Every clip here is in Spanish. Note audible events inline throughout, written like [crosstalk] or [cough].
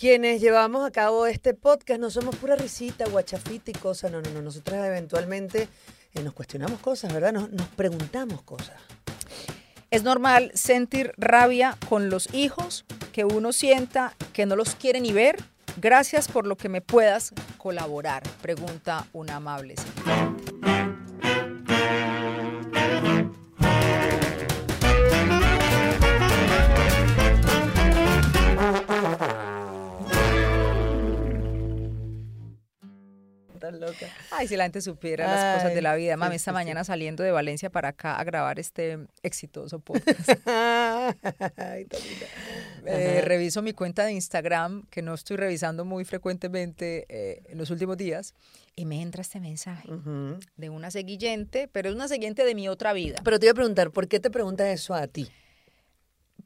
quienes llevamos a cabo este podcast no somos pura risita, guachafita y cosas. No, no, no. Nosotras eventualmente eh, nos cuestionamos cosas, ¿verdad? Nos, preguntamos cosas. Es normal sentir rabia con los hijos, que uno sienta que no los quiere ni ver. Gracias por lo que me puedas colaborar, pregunta una amable señora. Tan loca. Ay, si la gente supiera las cosas de la vida. Mami, sí, esta sí, mañana sí. saliendo de Valencia para acá a grabar este exitoso podcast. [laughs] Ay. Eh, reviso mi cuenta de Instagram, que no estoy revisando muy frecuentemente eh, en los últimos días, y me entra este mensaje Ujú. de una seguillente, pero es una seguillente de mi otra vida. Pero te iba a preguntar, ¿por qué te preguntas eso a ti?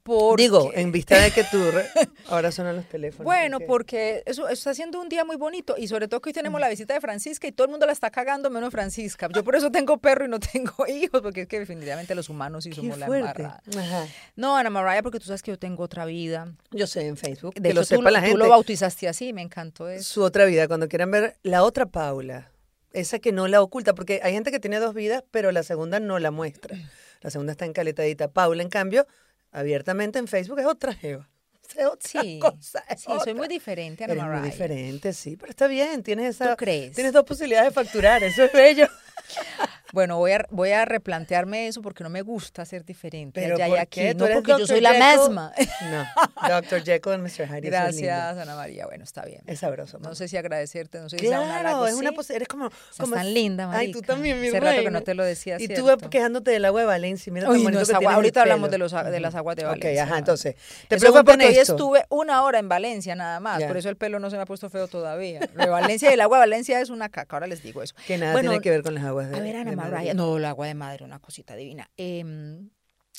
Porque, Digo, en vista de que tú re- [laughs] ahora suenan los teléfonos. Bueno, porque eso está siendo un día muy bonito y sobre todo que hoy tenemos la visita de Francisca y todo el mundo la está cagando menos Francisca. Yo por eso tengo perro y no tengo [laughs] hijos, porque es que definitivamente los humanos sí Qué somos la embarrada. Ajá. No, Ana Mariah, porque tú sabes que yo tengo otra vida. Yo sé en Facebook, De que lo hecho, tú, sepa la tú gente. lo bautizaste así, me encantó eso. Su otra vida, cuando quieran ver la otra Paula, esa que no la oculta, porque hay gente que tiene dos vidas, pero la segunda no la muestra. La segunda está encaletadita. Paula, en cambio, abiertamente en Facebook es otra Eva. [laughs] Es otra Sí, cosa, es sí, soy muy diferente, Ana Eres muy diferente, sí, pero está bien, tienes esa... ¿Tú crees? Tienes dos posibilidades de facturar, eso es bello. [laughs] Bueno, voy a, voy a replantearme eso porque no me gusta ser diferente. Pero allá y ¿por aquí, no porque yo Dr. soy la misma. No, [laughs] Dr. Jekyll and Mr. Hyde. Gracias, Ana María. Bueno, está bien. Es sabroso. No sé si agradecerte, no sé si Claro, es una ¿sí? eres como, como tan linda, Ay, tú también, mi Hace rato que no te lo decía, Y tú quejándote del agua de Valencia, mira Uy, no, que agua- ahorita hablamos de, los, de las aguas de Ok, Valencia. ajá, ¿no? entonces, te preocupa porque hoy estuve una hora en Valencia nada más, por eso el pelo no se me ha puesto feo todavía. Lo de Valencia y el agua de Valencia es una caca, ahora les digo eso. Que nada tiene que ver con las aguas de A ver, Ana Mariah. No, el agua de madre, una cosita divina. Em,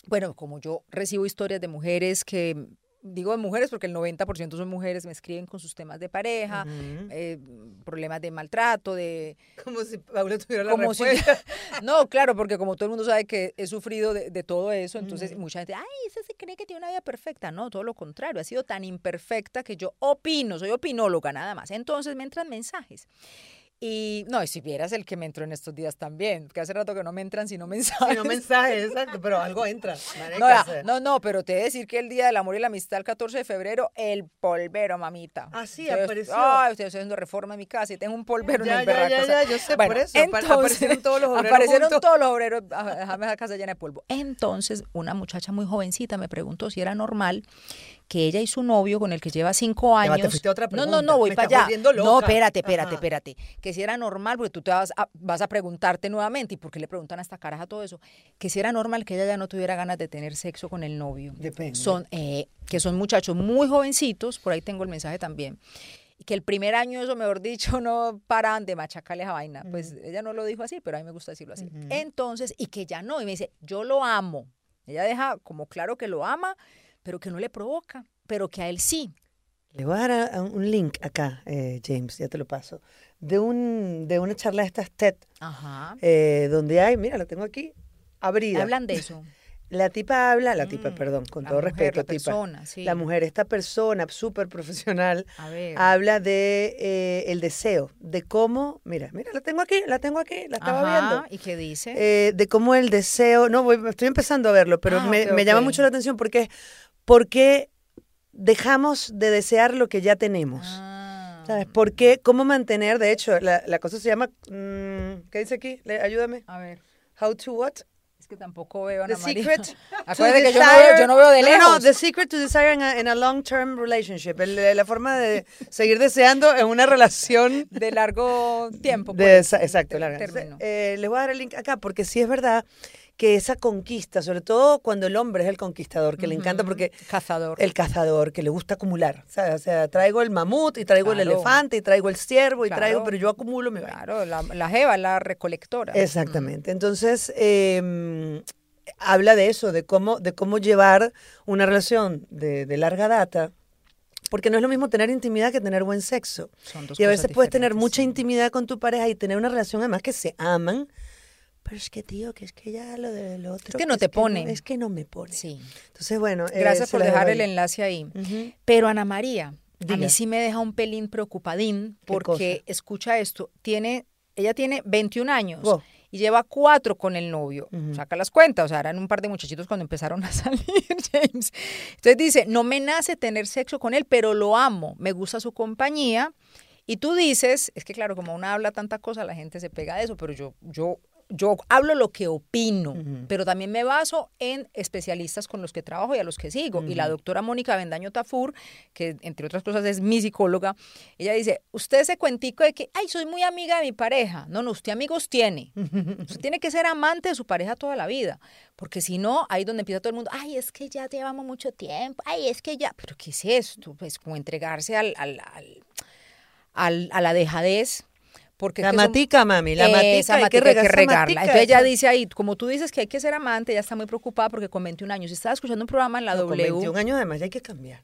bueno, como yo recibo historias de mujeres que, digo de mujeres porque el 90% son mujeres, me escriben con sus temas de pareja, eh, problemas de maltrato, de... Como si Paula tuviera la Como si-. [laughs] No, claro, porque como todo el mundo sabe que he sufrido de, de todo eso, entonces mucha gente, ay, esa se cree que tiene una vida perfecta. No, todo lo contrario, ha sido tan imperfecta que yo opino, soy opinóloga nada más. Entonces me entran mensajes. Y no, y si vieras el que me entró en estos días también, que hace rato que no me entran sino mensajes. Sí, no mensajes, [laughs] exacto, pero algo entra. marica, No, ya, no, no, pero te he de decir que el Día del Amor y la Amistad, el 14 de febrero, el polvero, mamita. Ah, sí, Estoy- apareció. Ay, estoy haciendo reforma en mi casa y tengo un polvero Ya, en el berraco. ya, o sea, ya, yo sé, bueno, por eso, apa- aparecieron todos los obreros Aparecieron juntos. todos los obreros, ah, déjame la casa llena de polvo. Entonces, una muchacha muy jovencita me preguntó si era normal que ella y su novio, con el que lleva cinco años... te fuiste a otra no, no, no, voy Me para allá. No, espérate, espérate, Ajá. espérate. Que si era normal, porque tú te vas a, vas a preguntarte nuevamente, ¿y por qué le preguntan a esta caraja todo eso? Que si era normal que ella ya no tuviera ganas de tener sexo con el novio. Depende. Son, eh, que son muchachos muy jovencitos, por ahí tengo el mensaje también. Y que el primer año, eso mejor dicho, [laughs] no paran de machacarle a vaina. Pues ella no lo dijo así, pero a mí me gusta decirlo así. Entonces, y que ya no, y me dice, yo lo amo. Ella deja como claro que lo ama, pero que no le provoca, pero que a él sí. Le voy a dar a- a un link acá, eh, James, ya te lo paso, de, un, de una charla de estas TED, Ajá. eh, donde hay, mira, la tengo aquí, abrida. Hablan de eso. [laughs] La tipa habla, la tipa, Mm, perdón, con todo mujer, respeto, la tipa. persona, sí. La mujer, esta persona súper profesional, habla de eh, el deseo, de cómo, mira, mira, la tengo aquí, la tengo aquí, la estaba Ajá, viendo. ¿Y qué dice? Eh, de cómo el deseo, no, voy- estoy empezando a verlo, pero Ah, me, llama mucho la atención porque por qué dejamos de desear lo que ya tenemos. Ah. ¿Sabes? ¿Por qué? ¿Cómo mantener? De hecho, la, la cosa se llama, mm, ¿qué dice aquí? Le- ayúdame. A ver. How to what? Es que tampoco veo a The María. secret. [laughs] to Acuérdate que yo no, desire- veo, yo no veo de No, lejos. No, the secret to desire in a, in a long-term relationship. El- la forma de seguir deseando en una relación [laughs] de largo tiempo. de pues, exacto, de. Entonces, eh, les voy a dar el link acá porque sí es verdad que esa conquista, sobre todo cuando el hombre es el conquistador, que le encanta porque Cazador. el cazador, que le gusta acumular. ¿sabes? O sea, traigo el mamut y traigo el elefante y traigo el ciervo y traigo, pero yo acumulo mi. Claro, la, la jeva, la recolectora. Exactamente. Entonces, eh, habla de eso, de cómo, de cómo llevar una relación de, de larga data, porque no es lo mismo tener intimidad que tener buen sexo. Son dos Y a veces puedes tener mucha intimidad con tu pareja y tener una relación además que se aman. Pero es que, tío, que es que ya lo del otro. que no te pone. es que no me pone. Sí. Entonces, bueno. eh, Gracias por dejar el enlace ahí. Pero Ana María, A mí sí me deja un pelín preocupadín ¿Qué porque, escucha esto, tiene, ella tiene 21 años Wow. y lleva cuatro con el novio. Ujú. Saca las cuentas, o sea, eran un par de muchachitos cuando empezaron a [laughs] salir, James. Entonces dice, no me nace tener sexo con él, pero lo amo, me gusta su compañía. Y tú dices, es que claro, como uno habla tanta cosa, la gente se pega de eso, pero yo, yo, yo hablo lo que opino, pero también me baso en especialistas con los que trabajo y a los que sigo. Y la doctora Mónica Bendaño Tafur, que entre otras cosas es mi psicóloga, ella dice, usted ese cuentico de que, ay, soy muy amiga de mi pareja. No, no, usted amigos tiene. Usted tiene que ser amante de su pareja toda la vida, porque si no, ahí donde empieza todo el mundo, ay, es que ya llevamos mucho tiempo, ay, es que ya, pero ¿qué es esto? Pues como entregarse al, al, al- al- a la dejadez. Porque es La que son- matica, mami, la matica, esa hay que regar esa regarla. matica, Entonces ella dice ahí, como tú dices que hay que ser amante, ella está muy preocupada porque con 21 años, estaba escuchando un programa en la No, con W, 21 años además ya hay que cambiar.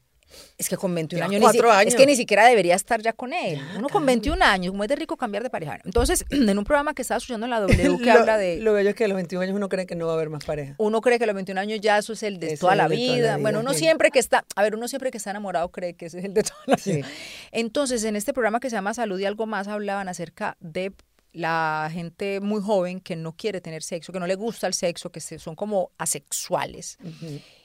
Es que con 21 Llevas años, ni cuatro es años. que ni siquiera debería estar ya con él. Ya, Uno con 21 años, como es de rico cambiar de pareja. Entonces, [clears throat] en un programa que estaba escuchando en la W [laughs] que lo, habla de... Lo bello es que a los 21 años uno cree que no va a haber más pareja. Uno cree que a los 21 años ya eso es el de, toda, es la el de toda la vida. Bueno, uno sí. siempre que está, a ver, uno siempre que está enamorado cree que ese es el de toda la Sí. vida. Entonces, en este programa que se llama Salud y algo más hablaban acerca de la gente muy joven que no quiere tener sexo, que no le gusta el sexo, que se- son como asexuales.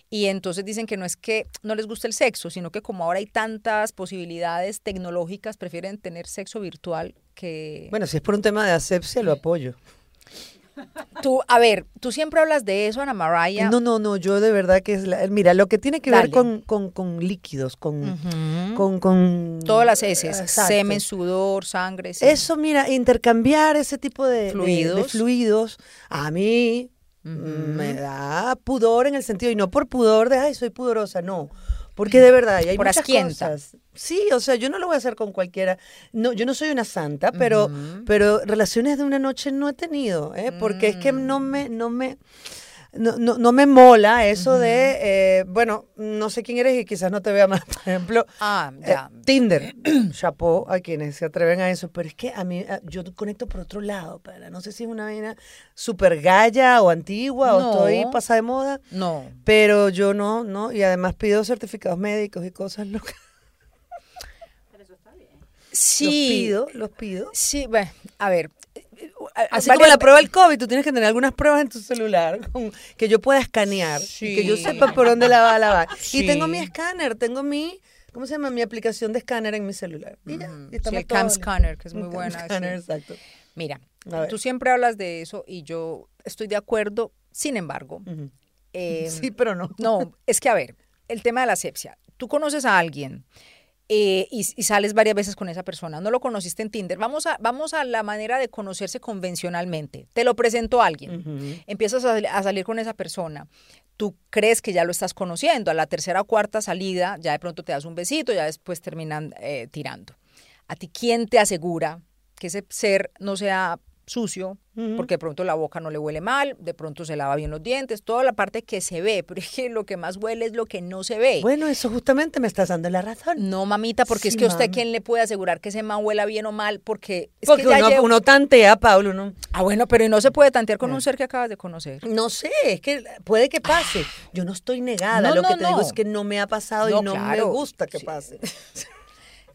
Y entonces dicen que no es que no les guste el sexo, sino que como ahora hay tantas posibilidades tecnológicas, prefieren tener sexo virtual que... Bueno, si es por un tema de asepsia, lo apoyo. Tú, a ver, tú siempre hablas de eso, Ana Maraya. No, no, no, yo de verdad que es la, mira, lo que tiene que Dale. ver con, con, con líquidos, con, con, con Todas las heces, Exacto. semen, sudor, sangre. Eso, mira, intercambiar ese tipo de de- de Fluidos. fluidos, a mí Me da pudor en el sentido, y no por pudor de, ay, soy pudorosa, no. Porque de verdad, y hay Por muchas asquienta. cosas. Sí, o sea, yo no lo voy a hacer con cualquiera. No, yo no soy una santa, pero, pero relaciones de una noche no he tenido, ¿eh? Porque es que Mm. no me, no me, no, no, no me mola eso de, eh, bueno, no sé quién eres y quizás no te vea más, [laughs] por ejemplo, Ah, eh, ya. Tinder, [clears throat] chapó a quienes se atreven a eso, pero es que a mí, yo conecto por otro lado, para no sé si es una vaina súper galla o antigua o No. estoy pasada de moda, No. pero yo no, no, y además pido certificados médicos y cosas [laughs] locas. Sí. Los pido, los pido. Sí, bueno, a ver. Así varias- como la prueba del COVID, tú tienes que tener algunas pruebas en tu celular que yo pueda escanear que yo sepa por dónde la va a lavar. Sí. Y tengo mi escáner, tengo mi, ¿cómo se llama? Mi aplicación de escáner en mi celular. Y ya, y Sí, el Cam Scanner, que es muy buena, Scanner, exacto. Mira, tú siempre hablas de eso y yo estoy de acuerdo. Sin embargo, eh, sí, pero no. no, es que a ver, el tema de la asepsia. Tú conoces a alguien eh, y, y sales varias veces con esa persona. No lo conociste en Tinder. Vamos a, vamos a la manera de conocerse convencionalmente. Te lo presentó alguien. Ujú. Empiezas a, a salir con esa persona. Tú crees que ya lo estás conociendo. A la tercera o cuarta salida, ya de pronto te das un besito, ya después terminan eh, tirando. ¿A ti quién te asegura que ese ser no sea sucio? Porque de pronto la boca no le huele mal, de pronto se lava bien los dientes, toda la parte que se ve, [laughs] pero es que lo que más huele es lo que no se ve. Bueno, eso justamente me estás dando la razón. No, mamita, porque es que usted quién le puede asegurar que ese man huela bien o mal, porque es Porque que uno, llevo- uno tantea, Pablo, uno... Ah, bueno, pero y no se puede tantear con un ser que acabas de conocer. No sé, es que puede que pase. Yo no estoy negada. No, Lo no, que te digo no. es que no me ha pasado No, y no me gusta que Sí. pase. [laughs]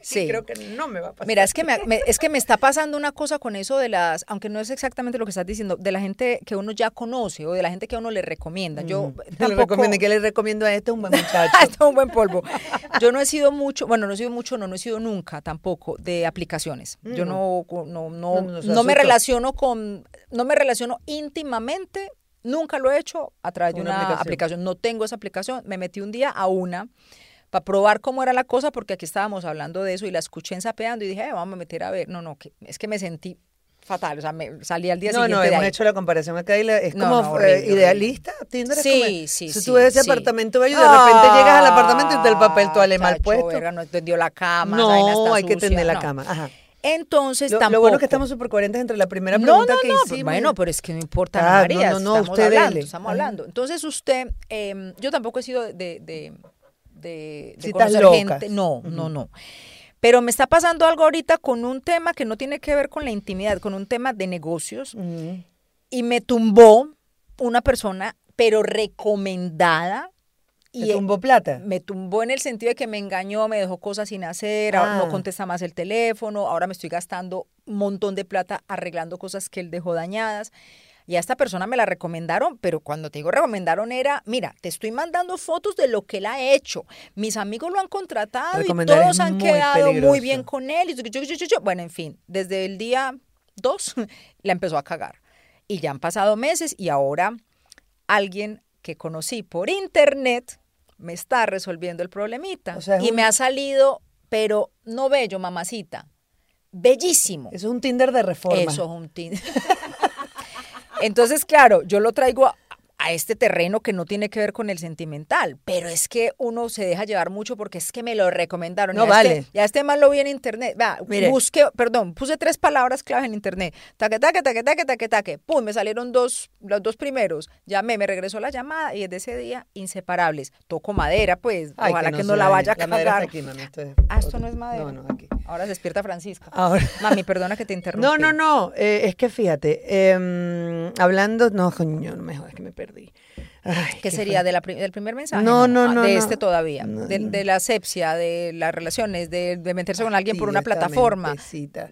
Sí. Creo que no me va a pasar. Mira, es que me, me- es que me está pasando una cosa con eso de las, aunque no es exactamente lo que estás diciendo, de la gente que uno ya conoce o de la gente que uno le recomienda. Yo Mm. le tampoco... recomiendo, ¿qué le recomiendo a este? Un buen [laughs] muchacho. Esto es un buen polvo. Yo no he sido mucho, bueno, no he sido mucho, no, no he sido nunca tampoco de aplicaciones. Yo no, no, no, No, no, me relaciono con, no me relaciono íntimamente, nunca lo he hecho a través de Una una aplicación. aplicación. No tengo esa aplicación. Me metí un día a una para probar cómo era la cosa, porque aquí estábamos hablando de eso y la escuché ensapeando y dije, "Eh, vamos a meter a ver. No, no, que, es que me sentí fatal, o sea, me salí al día No, siguiente no, de hemos ahí. hecho la comparación acá y la- es No, como no, eh, horrible, idealista. Tinder es Sí, como, sí, si sí, tú ves ese sí. apartamento bello y de repente llegas al apartamento y del papel toalé mal puesto. verga, no tendió la cama, No, está hay que sucia, tender la no. cama. Ajá. Entonces, Lo, tampoco. lo bueno es que estamos súper coherentes entre la primera no, pregunta no, que no, hicimos. bueno, pero es que no importa, Ah, María, no, no, no, estamos usted hablando, dele. estamos hablando. Entonces usted, eh, yo tampoco he sido de, de, de, de conocer gente, no, no, no. Pero me está pasando algo ahorita con un tema que no tiene que ver con la intimidad, con un tema de negocios, y me tumbó una persona, pero recomendada, ¿Te Y tumbó plata? me tumbó en el sentido de que me engañó, me dejó cosas sin hacer, ahora Ah. no contesta más el teléfono, ahora me estoy gastando un montón de plata arreglando cosas que él dejó dañadas. Y a esta persona me la recomendaron, pero cuando te digo recomendaron era, mira, te estoy mandando fotos de lo que él ha hecho. Mis amigos lo han contratado y todos han muy quedado muy peligroso. bien con él. Y Bueno, en fin, desde el día dos [laughs] la empezó a cagar. Y ya han pasado meses y ahora alguien que conocí por internet me está resolviendo el problemita. O sea, y un- me ha salido, pero no bello, mamacita. Bellísimo. Eso es un Tinder de reforma. Eso es un Tinder. [laughs] Entonces, claro, yo lo traigo a, a este terreno que no tiene que ver con el sentimental, pero es que uno se deja llevar mucho porque es que me lo recomendaron. No ya vale. Este, ya este mal lo vi en internet. Vea, Mire. busqué, perdón, puse tres palabras clave en internet. Taque, taque, taque, taque, taque, taque. Pum, me salieron dos, los dos primeros. Llamé, me regresó la llamada y desde ese día, inseparables. Toco madera, pues. Ay, Ojalá que no, se la dañe. vaya a La madera cagar. está aquí, mami, esto es Ah, esto no es madera. No, no, aquí. Ahora se despierta Francisca. Ahora. Mami, perdona que te interrumpí. [laughs] No, no, no. eh, es que fíjate, em, hablando, no, coño, no me jodas que me perdí. Ay, ¿Qué qué sería de la del primer mensaje? No, no, Ah, no, De no. este todavía. De, de la asepsia, de las relaciones, de, de meterse con alguien por una plataforma.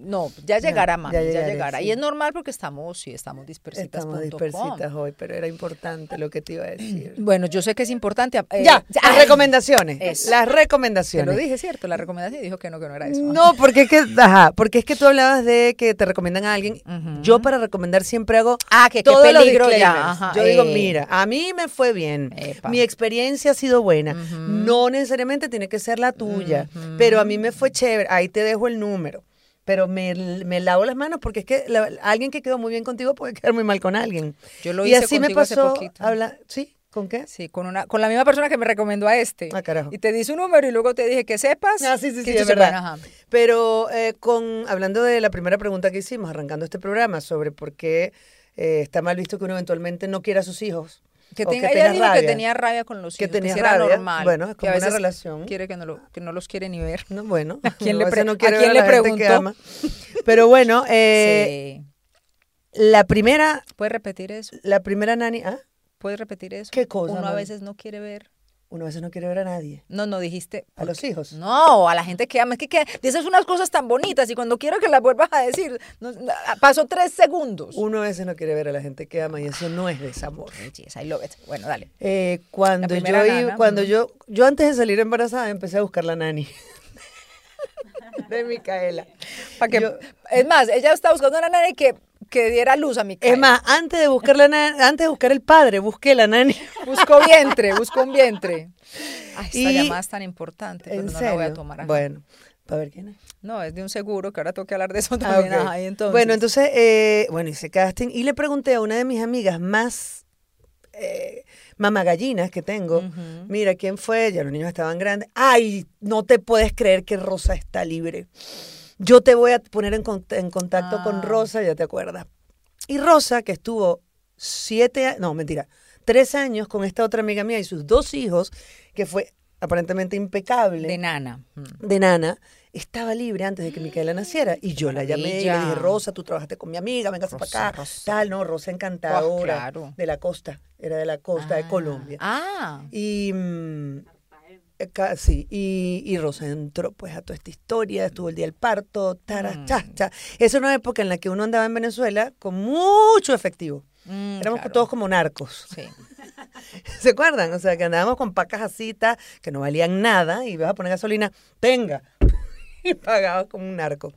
No, ya llegará, mami, ya llegará. sí. Y es normal porque estamos, sí, estamos dispersitas. Estamos dispersitas hoy, pero era importante lo que te iba a decir. [clears throat] Bueno, yo sé que es importante. eh, ya, las recomendaciones. Eso. Las Te recomendaciones. lo dije, ¿cierto? La recomendación dijo que no, que no era eso. No, porque es que, ajá, porque es que tú hablabas de que te recomiendan a alguien. Yo para recomendar siempre hago Ah, que qué todos los peligro ya. Ajá, Yo digo, eh. mira, a mí me fue bien. Epa. Mi experiencia ha sido buena. No necesariamente tiene que ser la tuya, pero a mí me fue chévere. Ahí te dejo el número. Pero me, me lavo las manos porque es que la- alguien que quedó muy bien contigo puede quedar muy mal con alguien. Yo lo y hice así me contigo hace pasó. poquito. Habla, ¿Sí? ¿Con qué? Sí, con una, con la misma persona que me recomendó a este. Ah, carajo. Y te di su número y luego te dije que sepas. Ah, sí, sí, que sí, es verdad. ajá. Pero eh, con hablando de la primera pregunta que hicimos, arrancando este programa, sobre por qué eh, está mal visto que uno eventualmente no quiera a sus hijos. Que tenga, que ella dijo rabia. que tenía rabia con los Que hijos, tenía si era rabia. normal. Bueno, es que a como una veces relación. Quiere que no, lo, que no los quiere ni ver. No, bueno, [laughs] ¿A quién a le veces pre- no quiere a quién ver le que preguntó? Pero bueno, [laughs] eh, sí. la primera, ¿Puedes repetir eso? la primera nani, ¿ah? ¿Puedes repetir eso? ¿Qué cosa, Uno a veces no quiere ver. Uno a veces no quiere ver a nadie. No, no dijiste. A los hijos. No, a la gente que ama. Es que, que dices unas cosas tan bonitas y cuando quiero que las vuelvas a decir, no- no, pasó tres segundos. Uno a veces no quiere ver a la gente que ama y eso no es desamor. Yes, I love it. Bueno, dale. Eh, cuando yo nana, cuando yo, yo antes de salir embarazada empecé a buscar la nani [laughs] de Micaela. Pa' que- Yo- es más, ella está buscando una nana que, que diera luz a mi Es más, antes de buscar la antes de buscar el padre, busqué la nani. [laughs] Busco vientre, busco un vientre. Ay, esta Y- llamada es tan importante, pero ¿En no serio? la voy a tomar. ajá. Bueno, para ver quién es. No, es de un seguro, que ahora tengo que hablar de eso Ah, también. ok. ajá, y entonces, Bueno, entonces, eh, bueno, hice casting y le pregunté a una de mis amigas más eh, mamagallinas que tengo, mira, ¿quién fue? Ya los niños estaban grandes. Ay, no te puedes creer que Rosa está libre. Yo te voy a poner en, cont- en contacto con Ah. Rosa, ya te acuerdas. Y Rosa, que estuvo siete, no, mentira, tres años con esta otra amiga mía y sus dos hijos, que fue aparentemente impecable de nana. Mm. de Nana estaba libre antes de que Micaela naciera. Y yo la llamé y le dije. Rosa, tú trabajaste con mi amiga, vengas para acá. Rosa. Tal, no, Rosa encantadora. claro. De la costa, era de la costa de Ah, Colombia. Ah, Y mm, sí, y, y Rosa entró pues a toda esta historia, estuvo el día del parto, tara, Mm. era una época en la que uno andaba en Venezuela con mucho efectivo. mm, Éramos claro. todos como narcos. Sí. [laughs] ¿Se acuerdan? O sea, que andábamos con pacas asitas que no valían nada y ibas a poner gasolina, tenga. [laughs] y pagabas como un narco.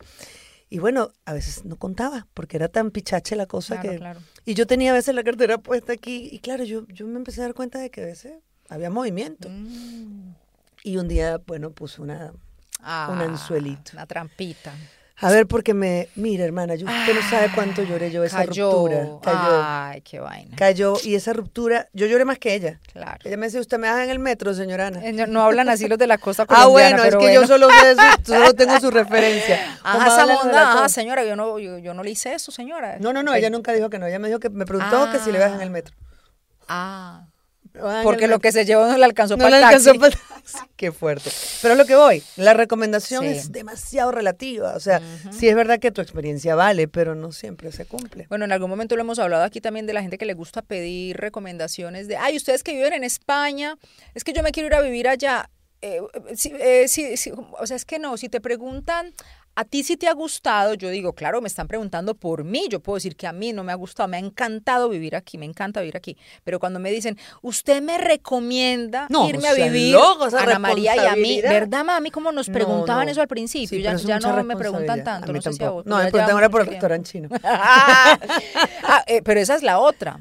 Y bueno, a veces no contaba porque era tan pichache la cosa Claro, que... claro. Y yo tenía a veces la cartera puesta aquí y claro, yo, yo me empecé a dar cuenta de que a veces había movimiento. Mm. Y un día, bueno, puse una... Ah, Un anzuelito. Una trampita. A ver, porque me... Mira, hermana, yo, usted no sabe cuánto lloré yo esa Cayó. ruptura. Cayó. Ay, qué vaina. Cayó. Y esa ruptura, yo lloré más que ella. Claro. Ella me decía, usted me deja en el metro, señora Ana. Eh, No, hablan así los de la costa Ah, colombiana, bueno, es que bueno. yo solo sé su- [laughs] solo tengo su referencia. ¿Cómo Ajá, ajá, costa? señora, yo no, yo, yo no le hice eso, señora. No, no, no, ella nunca dijo que no. Ella me dijo que me preguntó que si le bajan en el metro. Ah, Porque lo que se llevó no le alcanzó No para el alcanzó taxi. para. [laughs] Qué fuerte. Pero lo que voy, la recomendación Sí. es demasiado relativa. O sea, sí es verdad que tu experiencia vale, pero no siempre se cumple. Bueno, en algún momento lo hemos hablado aquí también de la gente que le gusta pedir recomendaciones de, ay, ustedes que viven en España, es que yo me quiero ir a vivir allá. Eh, sí, eh, sí, sí, o sea, es que no, si te preguntan, a ti si te ha gustado, yo digo, claro, me están preguntando por mí, yo puedo decir que a mí no me ha gustado, me ha encantado vivir aquí, me encanta vivir aquí, pero cuando me dicen, usted me recomienda No, irme o a vivir loco, esa a Ana María y a mí. ¿verdad, mami? Como nos No, preguntaban no. eso al principio, Sí, ya, ya no me preguntan tanto, A mí no sé si a vos. Me preguntan ahora por el restaurante chino. [laughs] Ah, eh, pero esa es la otra.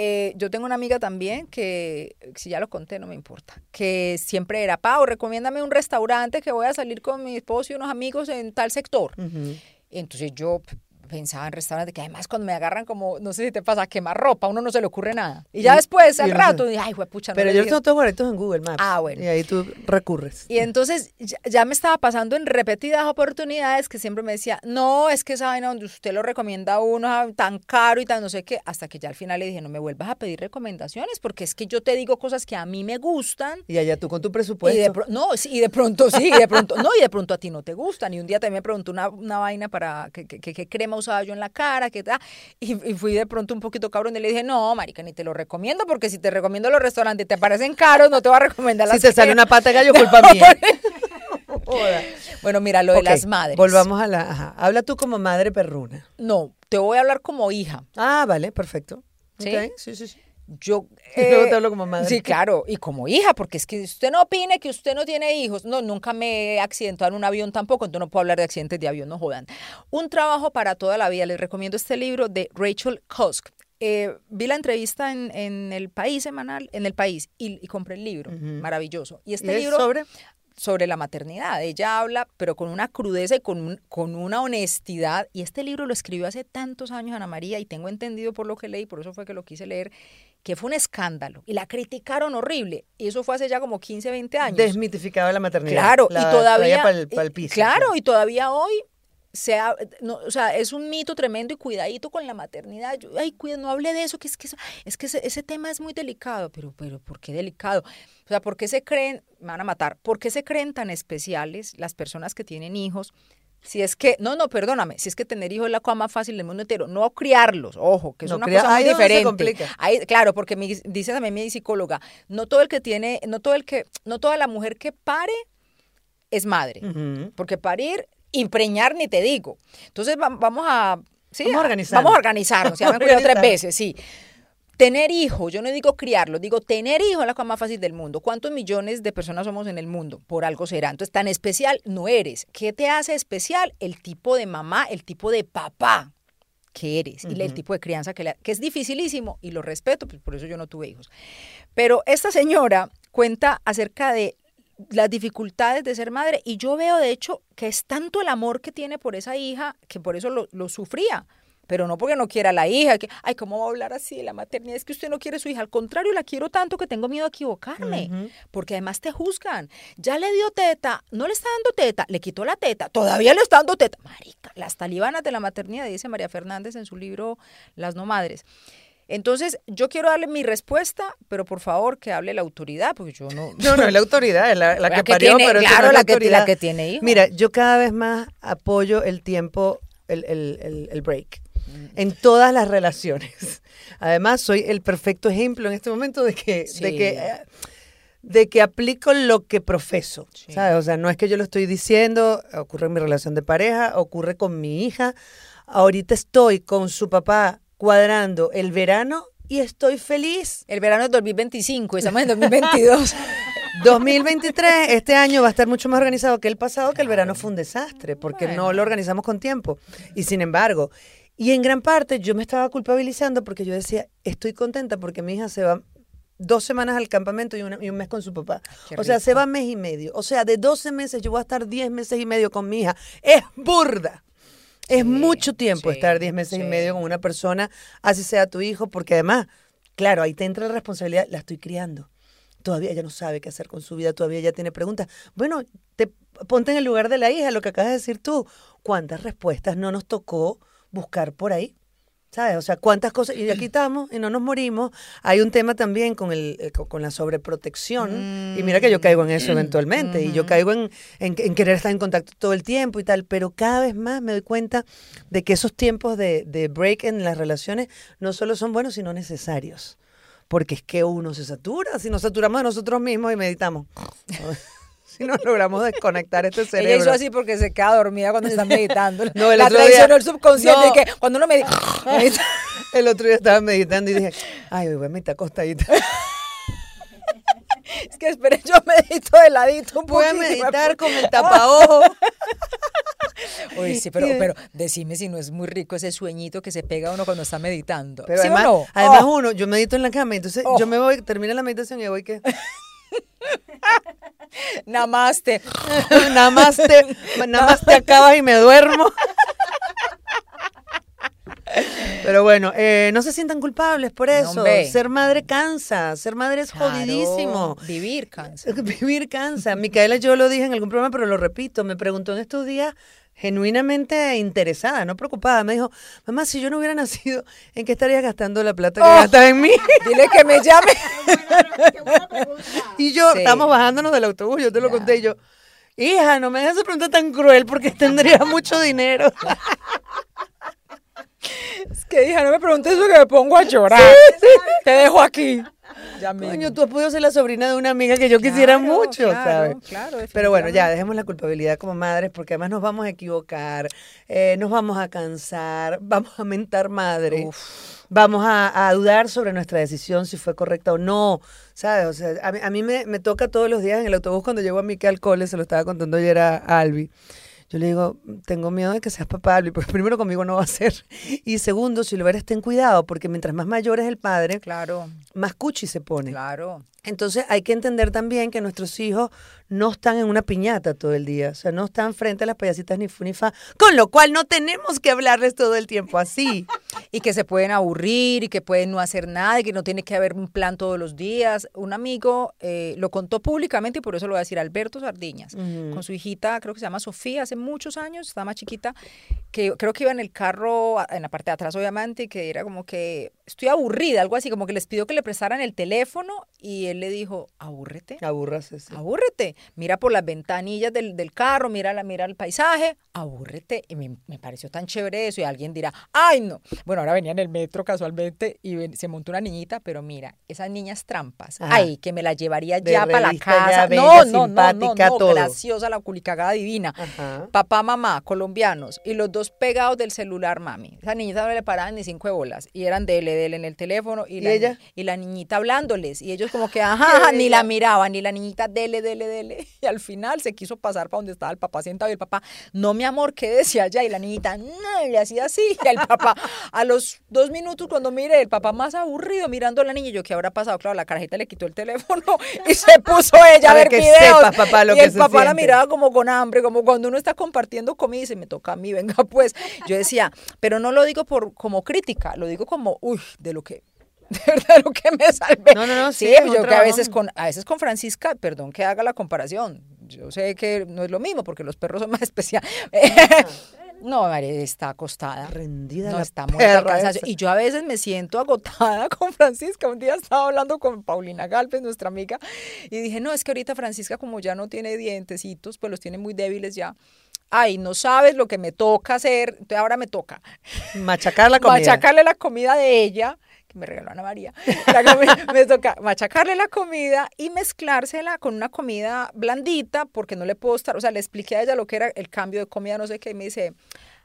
Eh, yo tengo una amiga también que, si ya lo conté, no me importa, que siempre era, Pau, recomiéndame un restaurante que voy a salir con mi esposo y unos amigos en tal sector. Entonces yo pensaba en restaurantes que además cuando me agarran como, no sé si te pasa, quemar ropa, a uno no se le ocurre nada. Y ya Y- después, y al rato, se- dije, ay, pucha, no Pero yo dije". tengo todos guarditos en Google Maps. Ah, bueno. Y ahí tú recurres. Y entonces ya, ya me estaba pasando en repetidas oportunidades que siempre me decía, no, es que esa vaina donde usted lo recomienda a uno ah, tan caro y tan no sé qué, hasta que ya al final le dije, no me vuelvas a pedir recomendaciones porque es que yo te digo cosas que a mí me gustan. Y allá tú con tu Y presupuesto. de, pro- no, sí, y de pronto sí, y de pronto no, y de pronto a ti no te gustan. Y un día también me preguntó una, una vaina para que, que- qué crema usaba yo en la cara, qué tal. Y, y fui de pronto un poquito cabrón y le dije, no, marica, ni te lo recomiendo porque si te recomiendo los restaurantes te parecen caros, no te voy a recomendar si las te sale una pata de gallo, [laughs] culpa mía. [laughs] Bueno, mira, lo de las madres. Volvamos a la. Ajá. Habla tú como madre perruna. No, te voy a hablar como hija. Ah, vale, perfecto. ¿Sí? Sí, sí, sí. Yo. [laughs] Y luego te hablo como madre. Sí, claro, y como hija, porque es que usted no opine que usted no tiene hijos. No, nunca me he accidentado en un avión tampoco, entonces no puedo hablar de accidentes de avión, no jodan. Un trabajo para toda la vida. Les recomiendo este libro de Rachel Cusk. Eh, vi la entrevista en, en el país semanal, en el país, y, y compré el libro. Maravilloso. Y este ¿Y es libro sobre? sobre la maternidad. Ella habla, pero con una crudeza y con, un- con una honestidad. Y este libro lo escribió hace tantos años Ana María y tengo entendido por lo que leí, por eso fue que lo quise leer, que fue un escándalo. Y la criticaron horrible. Y eso fue hace ya como 15, 20 años. Desmitificaba la maternidad. Claro, La y todavía... Para el, y- piso. claro, y todavía hoy... Se ha- no, o sea, es un mito tremendo y cuidadito con la maternidad. Yo, ay, cuida, no hable de eso, que es que, eso- es que ese, ese tema es muy delicado. Pero, pero, ¿por qué delicado? O sea, ¿por qué se creen, me van a matar, por qué se creen tan especiales las personas que tienen hijos? Si es que, no, no, perdóname, si es que tener hijos es la cosa más fácil del mundo entero, no criarlos, ojo, que es No, una cría- cosa muy diferente. Ahí, claro, porque mi- dice también mi psicóloga, no todo el que tiene, no todo el que, no toda la mujer que pare es madre, porque parir, impreñar ni te digo. Entonces va- vamos a, sí, Vamos a organizarnos. Vamos a organizarnos, ya me tres veces, sí. Tener hijos, yo no digo criarlos, digo tener hijos es la cosa más fácil del mundo. ¿Cuántos millones de personas somos en el mundo? Por algo será. Entonces, tan especial no eres. ¿Qué te hace especial? El tipo de mamá, el tipo de papá que eres y el tipo de crianza que, le- que es dificilísimo y lo respeto, pues por eso yo no tuve hijos. Pero esta señora cuenta acerca de las dificultades de ser madre y yo veo de hecho que es tanto el amor que tiene por esa hija que por eso lo, lo sufría. Pero no porque no quiera a la hija, que, ay, ¿cómo va a hablar así de la maternidad? Es que usted no quiere a su hija. Al contrario, la quiero tanto que tengo miedo a equivocarme. Porque además te juzgan. Ya le dio teta, no le está dando teta, le quitó la teta, todavía le está dando teta. Marica, las talibanas de la maternidad, dice María Fernández en su libro Las no madres. Entonces, yo quiero darle mi respuesta, pero por favor que hable la autoridad, porque yo no. No, no, es la autoridad, es la, la La que que parió, tiene- pero claro, no es la que- la autoridad. que tiene hijos. Mira, yo cada vez más apoyo el tiempo, el, el- el- el break, en todas las relaciones. Además, soy el perfecto ejemplo en este momento de que, de Sí. que, eh, de que aplico lo que profeso, Sí. ¿sabes? O sea, no es que yo lo estoy diciendo, ocurre en mi relación de pareja, ocurre con mi hija. Ahorita estoy con su papá cuadrando el verano y estoy feliz. El verano es 2025 y estamos en 2022. 2023, [laughs] este año va a estar mucho más organizado que el pasado, que el verano fue un desastre, porque no Bueno. lo organizamos con tiempo. Y sin embargo, y en gran parte yo me estaba culpabilizando porque yo decía, estoy contenta porque mi hija se va dos semanas al campamento y, una- y un mes con su papá. Qué o sea, se va mes y medio. O sea, de 12 meses yo voy a estar 10 meses y medio con mi hija. Es burda. Es Sí, mucho tiempo sí, estar 10 meses y medio con una persona, así sea tu hijo, porque además, claro, ahí te entra la responsabilidad, la estoy criando. Todavía ella no sabe qué hacer con su vida, todavía ella tiene preguntas. Bueno, te, ponte en el lugar de la hija, lo que acabas de decir tú. ¿Cuántas respuestas no nos tocó buscar por ahí? ¿Sabes? O sea, cuántas cosas. Y aquí estamos y no nos morimos. Hay un tema también con, el, eh, co- con la sobreprotección. Y mira que yo caigo en eso eventualmente. Y yo caigo en, en, en querer estar en contacto todo el tiempo y tal. Pero cada vez más me doy cuenta de que esos tiempos de, de break en las relaciones no solo son buenos, sino necesarios. Porque es que uno se satura. Si nos saturamos de nosotros mismos y meditamos. [laughs] si no logramos desconectar este Ella cerebro. hizo así porque se queda dormida cuando está meditando. [laughs] No, el la otro día- traicionó el subconsciente No. que cuando uno medita... [laughs] El otro día estaba meditando y dije, ay, hoy voy a meditar acostadita. [laughs] es que espere, yo medito de ladito un Voy a meditar me- con el tapaojo. Oye, sí, pero, pero decime si no es muy rico ese sueñito que se pega uno cuando está meditando. Pero ¿Sí además, o no? además Oh, uno, yo medito en la cama, entonces Oh. yo me voy, termina la meditación y voy que namaste. [laughs] nada más te, nada más te acabas y me duermo. Pero bueno, eh, no se sientan culpables por eso. ser madre cansa, ser madre es Claro, jodidísimo. Vivir cansa. [laughs] Vivir cansa. Micaela, yo lo dije en algún programa, pero lo repito, me preguntó en estos días genuinamente interesada, no preocupada. Me dijo, mamá, si yo no hubiera nacido, ¿en qué estarías gastando la plata que Oh. gastas en mí? [laughs] Dile que me llame. y yo, Sí. estamos bajándonos del autobús, yo te lo Ya. conté y yo, hija, no me hagas esa pregunta tan cruel porque tendría [laughs] mucho dinero. Es que hija, no me preguntes eso que me pongo a llorar. Te dejo aquí. Ya mismo. Coño, tú has podido ser la sobrina de una amiga que yo quisiera Claro, mucho, claro, ¿sabes? claro, Pero bueno, ya, dejemos la culpabilidad como madres porque además nos vamos a equivocar, eh, nos vamos a cansar, vamos a mentar madre, vamos a, a dudar sobre nuestra decisión si fue correcta o no, ¿sabes? O sea, a mí, a mí me, me toca todos los días en el autobús cuando llego a mi al cole, se lo estaba contando ayer a, a Albi. Yo le digo, tengo miedo de que seas papá, porque primero conmigo no va a ser. Y segundo, si lo eres, ten cuidado, porque mientras más mayor es el padre, Claro, más cuchi se pone. claro. Entonces hay que entender también que nuestros hijos no están en una piñata todo el día, o sea, no están frente a las payasitas ni fu ni fa, con lo cual no tenemos que hablarles todo el tiempo así. [laughs] Y que se pueden aburrir y que pueden no hacer nada y que no tiene que haber un plan todos los días. Un amigo eh, lo contó públicamente y por eso lo voy a decir, Alberto Sardiñas, con su hijita, creo que se llama Sofía, hace muchos años, estaba más chiquita, que creo que iba en el carro, en la parte de atrás obviamente, y que era como que estoy aburrida, algo así, como que les pidió que le prestaran el teléfono y él le dijo, abúrrete. Aburrase. sí. Abúrrete, mira por las ventanillas del, del carro, mira, la, mira el paisaje, abúrrete. Y me, me pareció tan chévere eso. Y alguien dirá, ay no. Bueno, ahora venía en el metro casualmente y ven- se montó una niñita, pero mira, esas niñas trampas. Ajá. Ay, que me la llevaría De ya para la ya casa. bella, no, no, no, no, no, todo. graciosa, la culicagada divina. Ajá. Papá, mamá, colombianos, y los dos pegados del celular, mami. Esa niñita no le paraban ni cinco de bolas. Y eran dele, dele en el teléfono. Y, ¿Y la, ella? y la niñita hablándoles. Y ellos como que, [laughs] ajá, ni la miraban. Y la niñita, dele, dele, dele. [laughs] Y al final se quiso pasar para donde estaba el papá sentado. Y el papá, no, mi amor, quédese allá. Y la niñita, no, y le hacía así. Y el papá, a los dos minutos, cuando mire, el papá más aburrido mirando a la niña. Y yo, ¿qué habrá pasado? Claro, la carajita le quitó el teléfono [laughs] y se puso ella a ver que videos. sepas, papá, lo y que el se papá la miraba como con hambre, como cuando uno está compartiendo comida y se me toca a mí, venga pues. Yo decía, pero no lo digo por como crítica, lo digo como, uy, de lo que [laughs] de verdad lo que me salvé. No, no, no, sí, sí, es un yo que a veces con a veces con Francisca, perdón que haga la comparación. Yo sé que no es lo mismo porque los perros son más [laughs] especiales. No, María está acostada. Rendida No, la está esa. Y yo a veces me siento agotada [laughs] con Francisca. Un día estaba hablando con Paulina Galvez, nuestra amiga, y dije, no, es que ahorita Francisca como ya no tiene dientecitos, pues los tiene muy débiles ya. Ay, no sabes lo que me toca hacer, entonces ahora me toca Machacar la [laughs] comida. machacarle la comida de ella, que me regaló Ana María, [laughs] me toca machacarle la comida y mezclársela con una comida blandita, porque no le puedo estar, o sea, le expliqué a ella lo que era el cambio de comida, no sé qué, y me dice,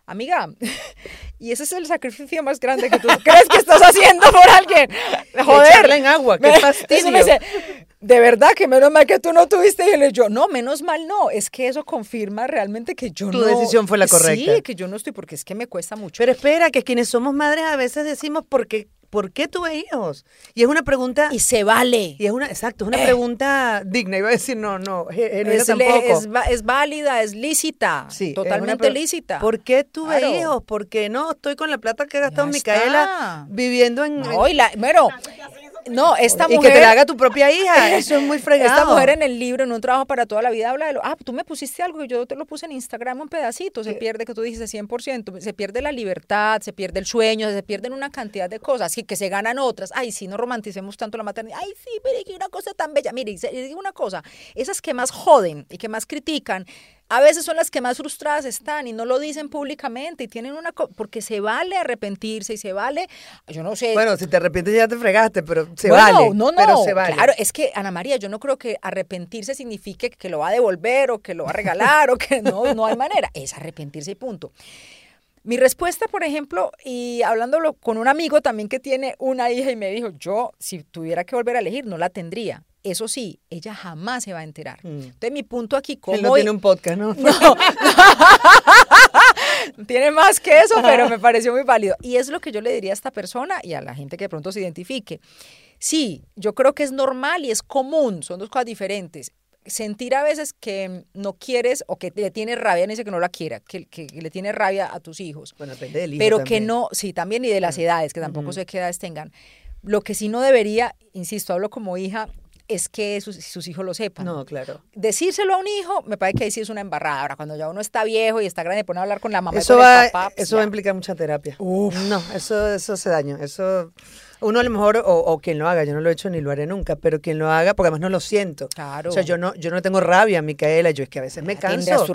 amiga, [laughs] y ese es el sacrificio más grande que tú crees que estás haciendo por alguien. Joder. En agua, qué Me- fastidio. me dice, de verdad que menos mal que tú no tuviste. Y yo, no, menos mal no. Es que eso confirma realmente que yo Tu no. decisión fue la correcta. Sí, que yo no estoy, porque es que me cuesta mucho. Pero espera, que quienes somos madres a veces decimos, ¿por qué, ¿por qué tuve hijos? Y es una pregunta... y se vale. Y es una, exacto, es una Eh. pregunta digna. Iba a decir, no, no, Es, tampoco. es es válida, es lícita. Sí, es totalmente pre- lícita. ¿Por qué tuve Claro. hijos? Porque no estoy con la plata que ha gastado Ya Micaela está. viviendo en. No, y la, bueno, No, esta Y mujer... que te la haga tu propia hija. [laughs] Eso es muy fregado. Esta mujer en el libro, en un trabajo para toda la vida, habla de lo, ah, tú me pusiste algo y yo te lo puse en Instagram un pedacito, se pierde, que tú dijiste 100%, se pierde la libertad, se pierde el sueño, se pierden una cantidad de cosas y que se ganan otras. Ay, sí, no romanticemos tanto la maternidad. Ay, sí, es que una cosa tan bella. Mire, y y digo una cosa, esas que más joden y que más critican, a veces son las que más frustradas están y no lo dicen públicamente y tienen una... co- porque se vale arrepentirse y se vale, yo no sé... Bueno, si te arrepientes ya te fregaste, pero se Bueno, vale. No, no, pero se vale. Claro, es que Ana María, yo no creo que arrepentirse signifique que lo va a devolver o que lo va a regalar o que no, no hay manera. Es arrepentirse y punto. Mi respuesta, por ejemplo, y hablándolo con un amigo también que tiene una hija y me dijo, yo si tuviera que volver a elegir, no la tendría. Eso sí, ella jamás se va a enterar. Entonces mi punto aquí, como Él no tiene un podcast, ¿no? [laughs] tiene más que eso, pero me pareció muy válido. Y es lo que yo le diría a esta persona y a la gente que de pronto se identifique. Sí, yo creo que es normal y es común, son dos cosas diferentes. Sentir a veces que no quieres o que le tienes rabia, no dice que no la quiera, que, que le tiene rabia a tus hijos. Bueno, depende del hijo Pero que no, sí, también y de las edades, que tampoco sé qué edades tengan. Lo que sí no debería, insisto, hablo como hija, es que sus, sus hijos lo sepan No, claro. decírselo a un hijo, me parece que ahí sí es una embarrada. Ahora, cuando ya uno está viejo y está grande, pone a hablar con la mamá Eso y con va, el papá. pues eso va a implicar mucha terapia. No, eso, eso hace daño. Eso, uno a lo mejor, o, o quien lo haga, yo no lo he hecho ni lo haré nunca, pero quien lo haga, porque además no lo siento. Claro. O sea, yo no, yo no tengo rabia, Micaela, yo es que a veces me canso.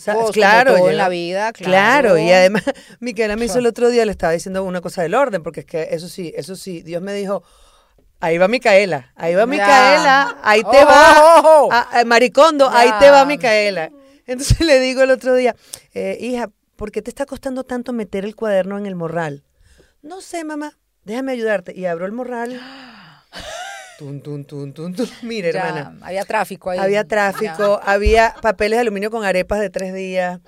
Sa- como claro, todo yo- en la vida, Claro, claro. y además, [laughs] Micaela me hizo el otro día, le estaba diciendo una cosa del orden, porque es que eso sí, eso sí, Dios me dijo, ahí va Micaela, ahí va Ya. Micaela, ahí te va, a- a Maricondo, ahí te va. Micaela. Entonces [laughs] le digo el otro día, eh, hija, ¿por qué te está costando tanto meter el cuaderno en el morral? No sé, mamá, déjame ayudarte. Y abro el morral. Tun, tun, tun, tun, tun. [laughs] Mire, Ya, hermana. había tráfico ahí. Había tráfico, había papeles de aluminio con arepas de tres días.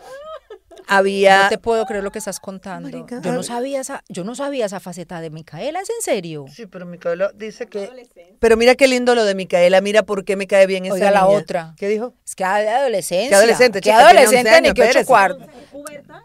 Había. No te puedo creer lo que estás contando. Marica, yo no sabía esa, yo no sabía esa faceta de Micaela, ¿es en serio? Sí, pero Micaela dice que. Pero mira qué lindo lo de Micaela. Mira por qué me cae bien esa Oiga, la niña. otra. ¿Qué dijo? Es que de adolescencia. Que adolescente, Que chica, tiene 11 adolescente, años, ni que ocho cuartos.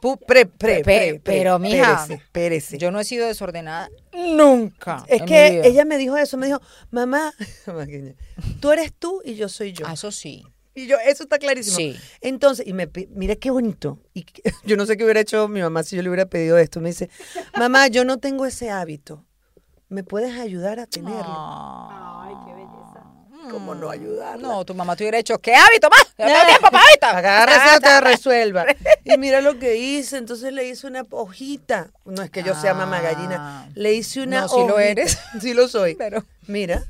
Pu- pre, pre, pre, pero, mija, espérese. Yo no he sido desordenada nunca. Es que ella me dijo eso, me dijo, mamá, [laughs] tú eres tú y yo soy yo. Ah, eso sí. Y yo, eso está clarísimo. Sí. Entonces, y me mira qué bonito. Y que- [laughs] yo no sé qué hubiera hecho mi mamá si yo le hubiera pedido esto. Me dice, mamá, yo no tengo ese hábito. ¿Me puedes ayudar a tenerlo? Ay, qué belleza. ¿Cómo no ayudarla? No, tu mamá te hubiera dicho, ¿qué hábito más? Yo no tengo tiempo para. Agárrese, te resuelva. Y mira lo que hice. Entonces le hice una hojita. No es que yo sea mamá gallina. Ah. Le hice una No, sí lo hojita. eres. Sí lo soy. Pero- Mira.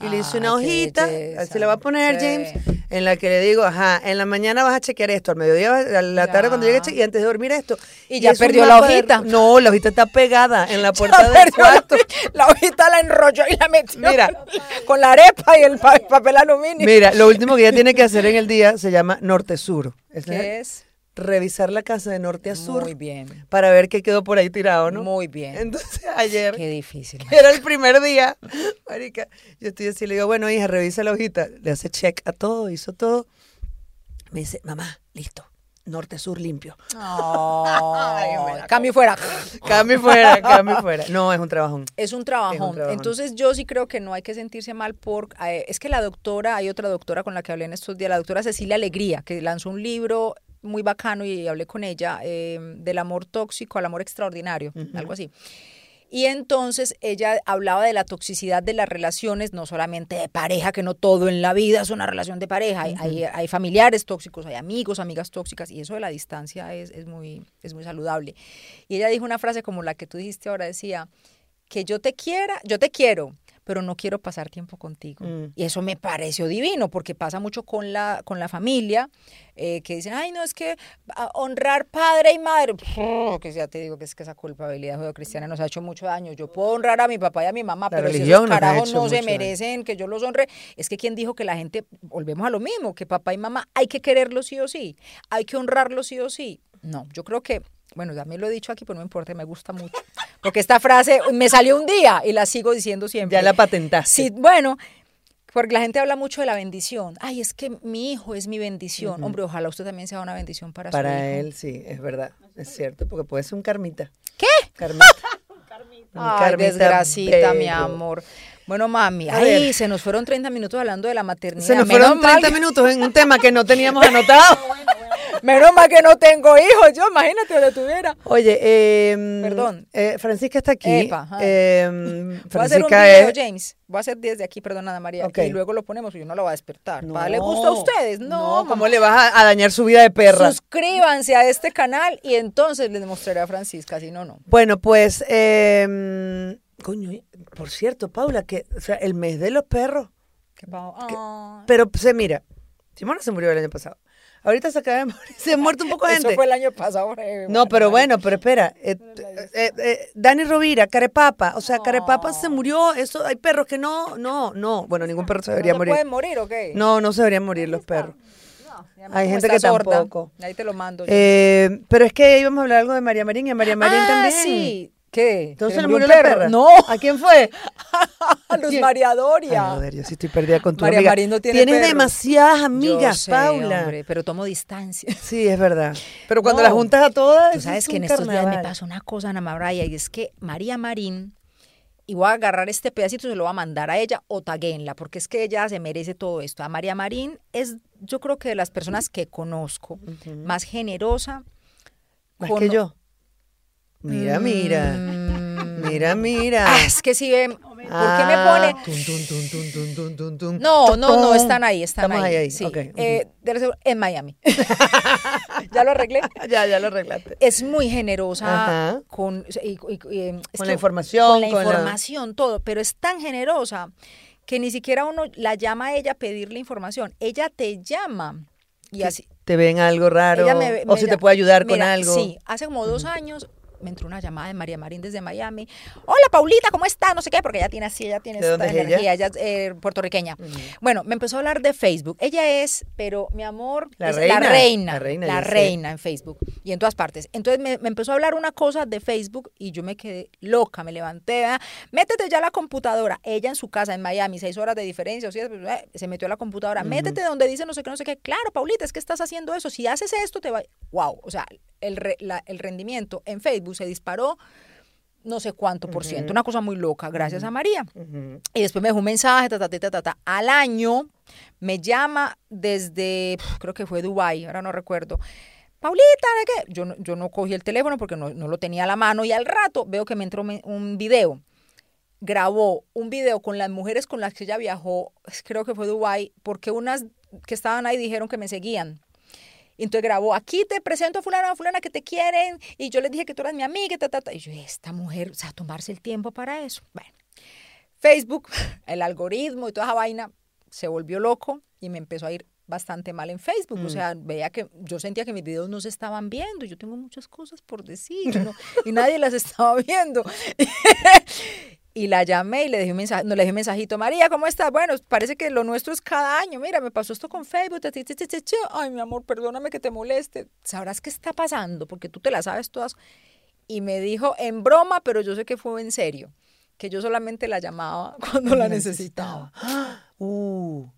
Y le hice Ay, una hojita, se la va a poner. James, en la que le digo, ajá, en la mañana vas a chequear esto, al mediodía, a la tarde cuando llegue a Ya. chequear, y antes de dormir esto. Y ya perdió la hojita. no, la hojita está pegada en la [laughs] puerta del cuarto. [laughs] La hojita la enrolló y la metió Mira. [laughs] con la arepa y el pa- papel aluminio. Mira, lo último que ella tiene que hacer en el día se llama norte-sur. Es ¿Qué es? Revisar la casa de norte a sur Muy bien. para ver qué quedó por ahí tirado, ¿no? Muy bien. Entonces ayer, Qué difícil. que [laughs] era el primer día, marica, yo estoy así, le digo, bueno, hija, revisa la hojita. Le hace check a todo, hizo todo. Me dice, mamá, listo, norte-sur limpio. [laughs] Oh, [laughs] cambio fuera. Cambio fuera, cambio fuera. No, es un trabajón. Es un trabajón. trabajón. Entonces yo sí creo que no hay que sentirse mal por... eh, es que la doctora, hay otra doctora con la que hablé en estos días, la doctora Cecilia Alegría, que lanzó un libro muy bacano y hablé con ella, eh, del amor tóxico al amor extraordinario, algo así. Y entonces ella hablaba de la toxicidad de las relaciones, no solamente de pareja, que no todo en la vida es una relación de pareja, hay, hay, hay familiares tóxicos, hay amigos, amigas tóxicas, y eso de la distancia es, es, muy, es muy saludable. Y ella dijo una frase como la que tú dijiste ahora, decía, que yo te quiera, yo te quiero, pero no quiero pasar tiempo contigo. Mm. Y eso me pareció divino, porque pasa mucho con la, con la familia, eh, que dicen, ay, no, es que ah, honrar padre y madre, que ya te digo que es que esa culpabilidad judeocristiana nos ha hecho mucho daño. Yo puedo honrar a mi papá y a mi mamá, La pero si esos carajos no se daño. merecen que yo los honre, es que quien dijo que la gente, volvemos a lo mismo, que papá y mamá hay que quererlos sí o sí, hay que honrarlos sí o sí. No, yo creo que bueno, también lo he dicho aquí, pero no me importa, me gusta mucho. Porque esta frase me salió un día y la sigo diciendo siempre. Ya la patentaste. Sí, bueno, porque la gente habla mucho de la bendición. Ay, es que mi hijo es mi bendición. Hombre, ojalá usted también sea una bendición para, su Para hijo. él, sí, es verdad. Es cierto, porque puede ser un carmita. ¿Qué? Carmita. Mi [laughs] Ay, Carmita desgracita, mi amor. Bueno, mami, A ay, ver. se nos fueron 30 minutos hablando de la maternidad. Se nos Menos fueron mal 30 que- minutos en un tema que no teníamos anotado. [laughs] Menos mal que no tengo hijos, yo imagínate donde tuviera. Oye, eh, Perdón. eh, Francisca está aquí. Epa. Eh, Voy a hacer un Francisca video, es. James. Voy a hacer desde aquí, perdón, Ana María. Ok. Y luego lo ponemos, yo no lo voy a despertar. No, ¿Para darle gusto a ustedes? No, ¿cómo mamá. le vas a, a dañar su vida de perra? Suscríbanse a este canal y entonces les mostraré a Francisca, si no, no. Bueno, pues, eh, coño, por cierto, Paula, que, o sea, el mes de los perros. Qué pavo. Ah. Pero se mira, Simona se murió el año pasado. Ahorita se acaba de morir, [laughs] se ha muerto un poco de Eso gente. fue el año pasado. eh, No, pero bueno, pero espera. eh, eh, eh, Dani Rovira, Carepapa. O sea, Carepapa se murió. Eso, hay perros que no, no, no. Bueno, ningún perro se ¿No debería se morir. pueden morir o qué? No, no se deberían morir los perros. No, Hay gente que sorda, tampoco. Ahí te lo mando. yo. Eh, pero es que íbamos a hablar algo de María Marín y a María Marín ah, también. sí. ¿Qué? Entonces ¿Se le murió la perra. No, ¿A quién fue? a [laughs] Luz. María Ay, Doria. joder, yo sí estoy perdida con tu María amiga. Marín no tiene Tienes demasiadas Yo amigas, sé, Paula. hombre, pero tomo distancia. [laughs] Sí, es verdad. Pero cuando No. las juntas a todas, Tú sabes es que en estos días me pasó una cosa, Ana María, y es que María Marín, y voy a agarrar este pedacito, se lo voy a mandar a ella o taguenla, porque es que ella se merece todo esto. A María Marín es, yo creo que de las personas que conozco, más generosa. Más con- que yo. Mira, mira. Mm, Mira, mira. ah, es que si ven, ¿por qué me Ah, pone? tun, tun, tun. No, no, no, están ahí, están Estamos ahí. ahí, sí. Eh, en Miami. [laughs] ya lo arreglé. [laughs] Ya, ya lo arreglaste. Es muy generosa Ajá. con, y- y- y, eh, es Con que- la información, Con la con la- información, todo. Pero es tan generosa que ni siquiera uno la llama a ella a pedirle información. Ella te llama. Y así. Te ven algo raro. me- o si te puede ayudar con algo. Sí, hace como dos años me entró una llamada de María Marín desde Miami. Hola, Paulita, ¿cómo estás? No sé qué, porque ella tiene así, ella tiene ¿De esta dónde es ella? energía. Ella es eh, puertorriqueña. Bueno, me empezó a hablar de Facebook. Ella es, pero mi amor, La es reina, la reina. la reina, la reina en Facebook y en todas partes. Entonces me, me empezó a hablar una cosa de Facebook y yo me quedé loca, me levanté, ¿verdad? métete ya a la computadora. Ella en su casa en Miami, seis horas de diferencia, o sea, pues, eh, se metió a la computadora. Métete donde dice no sé qué, no sé qué. Claro, Paulita, es que estás haciendo eso. Si haces esto, te va. Wow, o sea, el, re- la- el rendimiento en Facebook se disparó no sé cuánto por ciento, una cosa muy loca, gracias a María. Y después me dejó un mensaje, ta, ta, ta, ta, ta. Al año me llama desde, creo que fue Dubai, ahora no recuerdo. Paulita, ¿de qué? Yo no, yo no cogí el teléfono porque no, no lo tenía a la mano y al rato veo que me entró me- un video. Grabó un video con las mujeres con las que ella viajó, creo que fue Dubai, porque unas que estaban ahí dijeron que me seguían. Entonces grabó, aquí te presento a fulana, a fulana que te quieren, y yo les dije que tú eras mi amiga, y ta, ta, ta. Y yo, esta mujer, o sea, tomarse el tiempo para eso. Bueno, Facebook, [laughs] el algoritmo y toda esa vaina se volvió loco y me empezó a ir bastante mal en Facebook. O sea, veía que yo sentía que mis videos no se estaban viendo. Yo tengo muchas cosas por decir ¿no? y nadie las [laughs] estaba viendo. [laughs] y la llamé y le dejé un mensaje, no le dejé un mensajito, María, ¿cómo estás? Bueno, parece que lo nuestro es cada año. Mira, me pasó esto con Facebook. Ay, mi amor, perdóname que te moleste. Sabrás qué está pasando porque tú te las sabes todas. Y me dijo en broma, pero yo sé que fue en serio, que yo solamente la llamaba [laughs] cuando la necesitaba. Uh,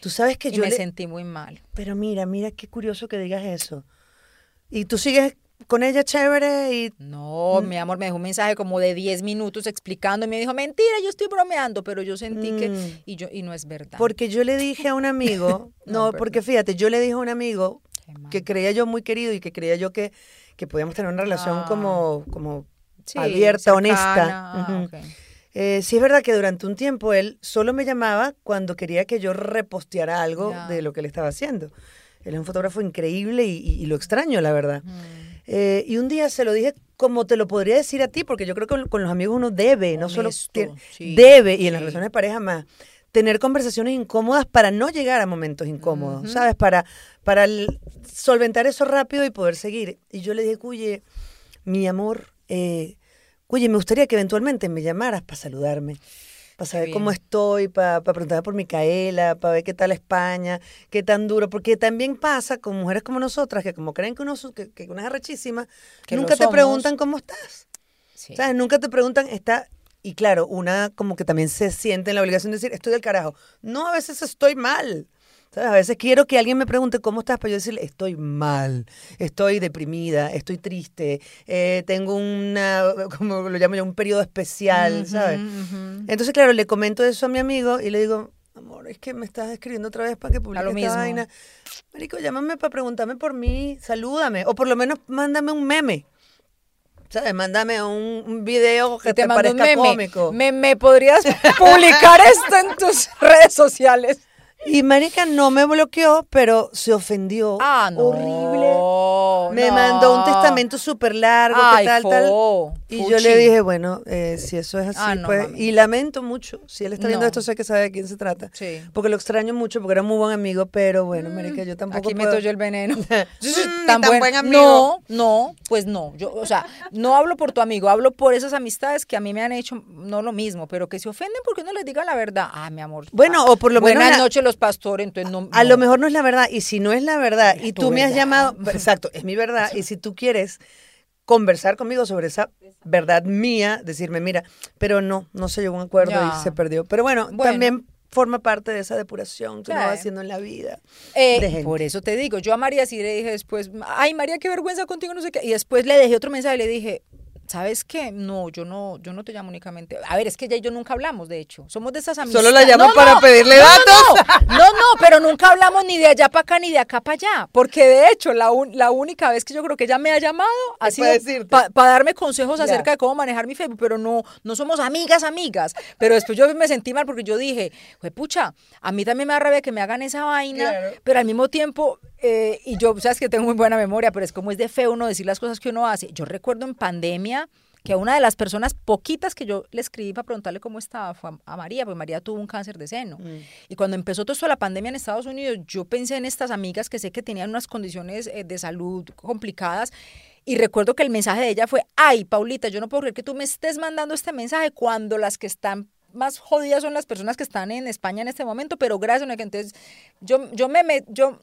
tú sabes que Y yo me le- sentí muy mal. Pero mira, mira qué curioso que digas eso. Y tú sigues con ella chévere y No, mi amor, me dejó un mensaje como de 10 minutos explicando y me dijo, mentira, yo estoy bromeando, pero yo sentí que, Mm. y yo, y no es verdad. porque yo le dije a un amigo, [laughs] No, no, porque fíjate, yo le dije a un amigo que creía yo muy querido y que creía yo que, que podíamos tener una relación Ah. como, como Sí, abierta, honesta. ah. Eh, sí es verdad que durante un tiempo él solo me llamaba cuando quería que yo reposteara algo de lo que él estaba haciendo. Él es un fotógrafo increíble y, y- y lo extraño, la verdad. Mm. Eh, y un día se lo dije como te lo podría decir a ti, porque yo creo que con, los amigos uno debe, no solo Honesto, tiene- sí, debe, y en las relaciones de pareja más, tener conversaciones incómodas para no llegar a momentos incómodos. ¿sabes? Para, para solventar eso rápido y poder seguir. Y yo le dije, Cuye, mi amor, eh, Cuye, me gustaría que eventualmente me llamaras para saludarme. Para saber cómo estoy, para, para preguntar por Micaela, para ver qué tal España, qué tan duro, porque también pasa con mujeres como nosotras, que como creen que uno, que, que uno es arrechísima, Que nunca te somos. preguntan cómo estás. Sí. ¿Sabes? Nunca te preguntan, está. Y claro, una como que también se siente en la obligación de decir, estoy del carajo. No, a veces estoy mal. ¿Sabes? A veces quiero que alguien me pregunte cómo estás, para yo decirle, estoy mal, estoy deprimida, estoy triste, eh, tengo una, [laughs] como lo llamo yo, un periodo especial, ¿sabes? Entonces, claro, le comento eso a mi amigo y le digo, amor, es que me estás escribiendo otra vez para que publique lo esta mismo. vaina. Marico, llámame para preguntarme por mí, salúdame, o por lo menos mándame un meme. ¿Sabes? Mándame un, un video que te, te mando un parezca meme. cómico. Me, me podrías publicar esto en tus [laughs] redes sociales. Y Marica no me bloqueó, pero se ofendió. Ah, no. Horrible. Me no. mandó un testamento súper largo, Ay, que tal, tal. Y yo le dije, bueno, eh, si eso es así, Ah, no, pues. mami. Y lamento mucho. Si él está viendo No. esto, sé que sabe de quién se trata. Sí. Porque lo extraño mucho, porque era muy buen amigo, pero bueno, Marica, yo tampoco. Aquí puedo- meto yo el veneno. [laughs] Mm, Tan tan buen- buen amigo. No, no, pues no. Yo, o sea, no hablo por tu amigo, hablo por esas amistades que a mí me han hecho no lo mismo, pero que se ofenden porque no les digan la verdad. Ah, mi amor. Bueno, ah, o por lo menos Buenas noches, los pastores. Entonces no. A lo mejor no es la verdad. Y si no es la verdad, y tú me has verdad. llamado. Exacto, es mi verdad. Y si tú quieres conversar conmigo sobre esa verdad mía, decirme, mira, pero no, no se llegó a un acuerdo Ya. y se perdió. Pero bueno, Bueno. también forma parte de esa depuración que uno va haciendo en la vida. Eh, por eso te digo, yo a María sí le dije después, ay María, qué vergüenza contigo, no sé qué. Y después le dejé otro mensaje y le dije, ¿sabes qué? No, yo no, yo no te llamo únicamente. A ver, es que ella y yo nunca hablamos, de hecho. Somos de esas amistades. Solo la llamo para pedirle no, datos. No, no, pero nunca hablamos ni de allá para acá ni de acá para allá. Porque de hecho, la, un- la única vez que yo creo que ella me ha llamado ha sido para darme consejos Ya. acerca de cómo manejar mi Facebook, pero no, no somos amigas, amigas. Pero después yo me sentí mal porque yo dije, "Jue pucha, a mí también me da rabia que me hagan esa vaina, Claro. pero al mismo tiempo, eh, y yo, sabes que tengo muy buena memoria, pero es como es de feo uno decir las cosas que uno hace. Yo recuerdo en pandemia que una de las personas poquitas que yo le escribí para preguntarle cómo estaba fue a, María, porque María tuvo un cáncer de seno. Y cuando empezó todo esto la pandemia en Estados Unidos, yo pensé en estas amigas que sé que tenían unas condiciones eh, de salud complicadas. Y recuerdo que el mensaje de ella fue, ay, Paulita, yo no puedo creer que tú me estés mandando este mensaje cuando las que están más jodidas son las personas que están en España en este momento, pero gracias a que entonces yo, yo me, me- yo,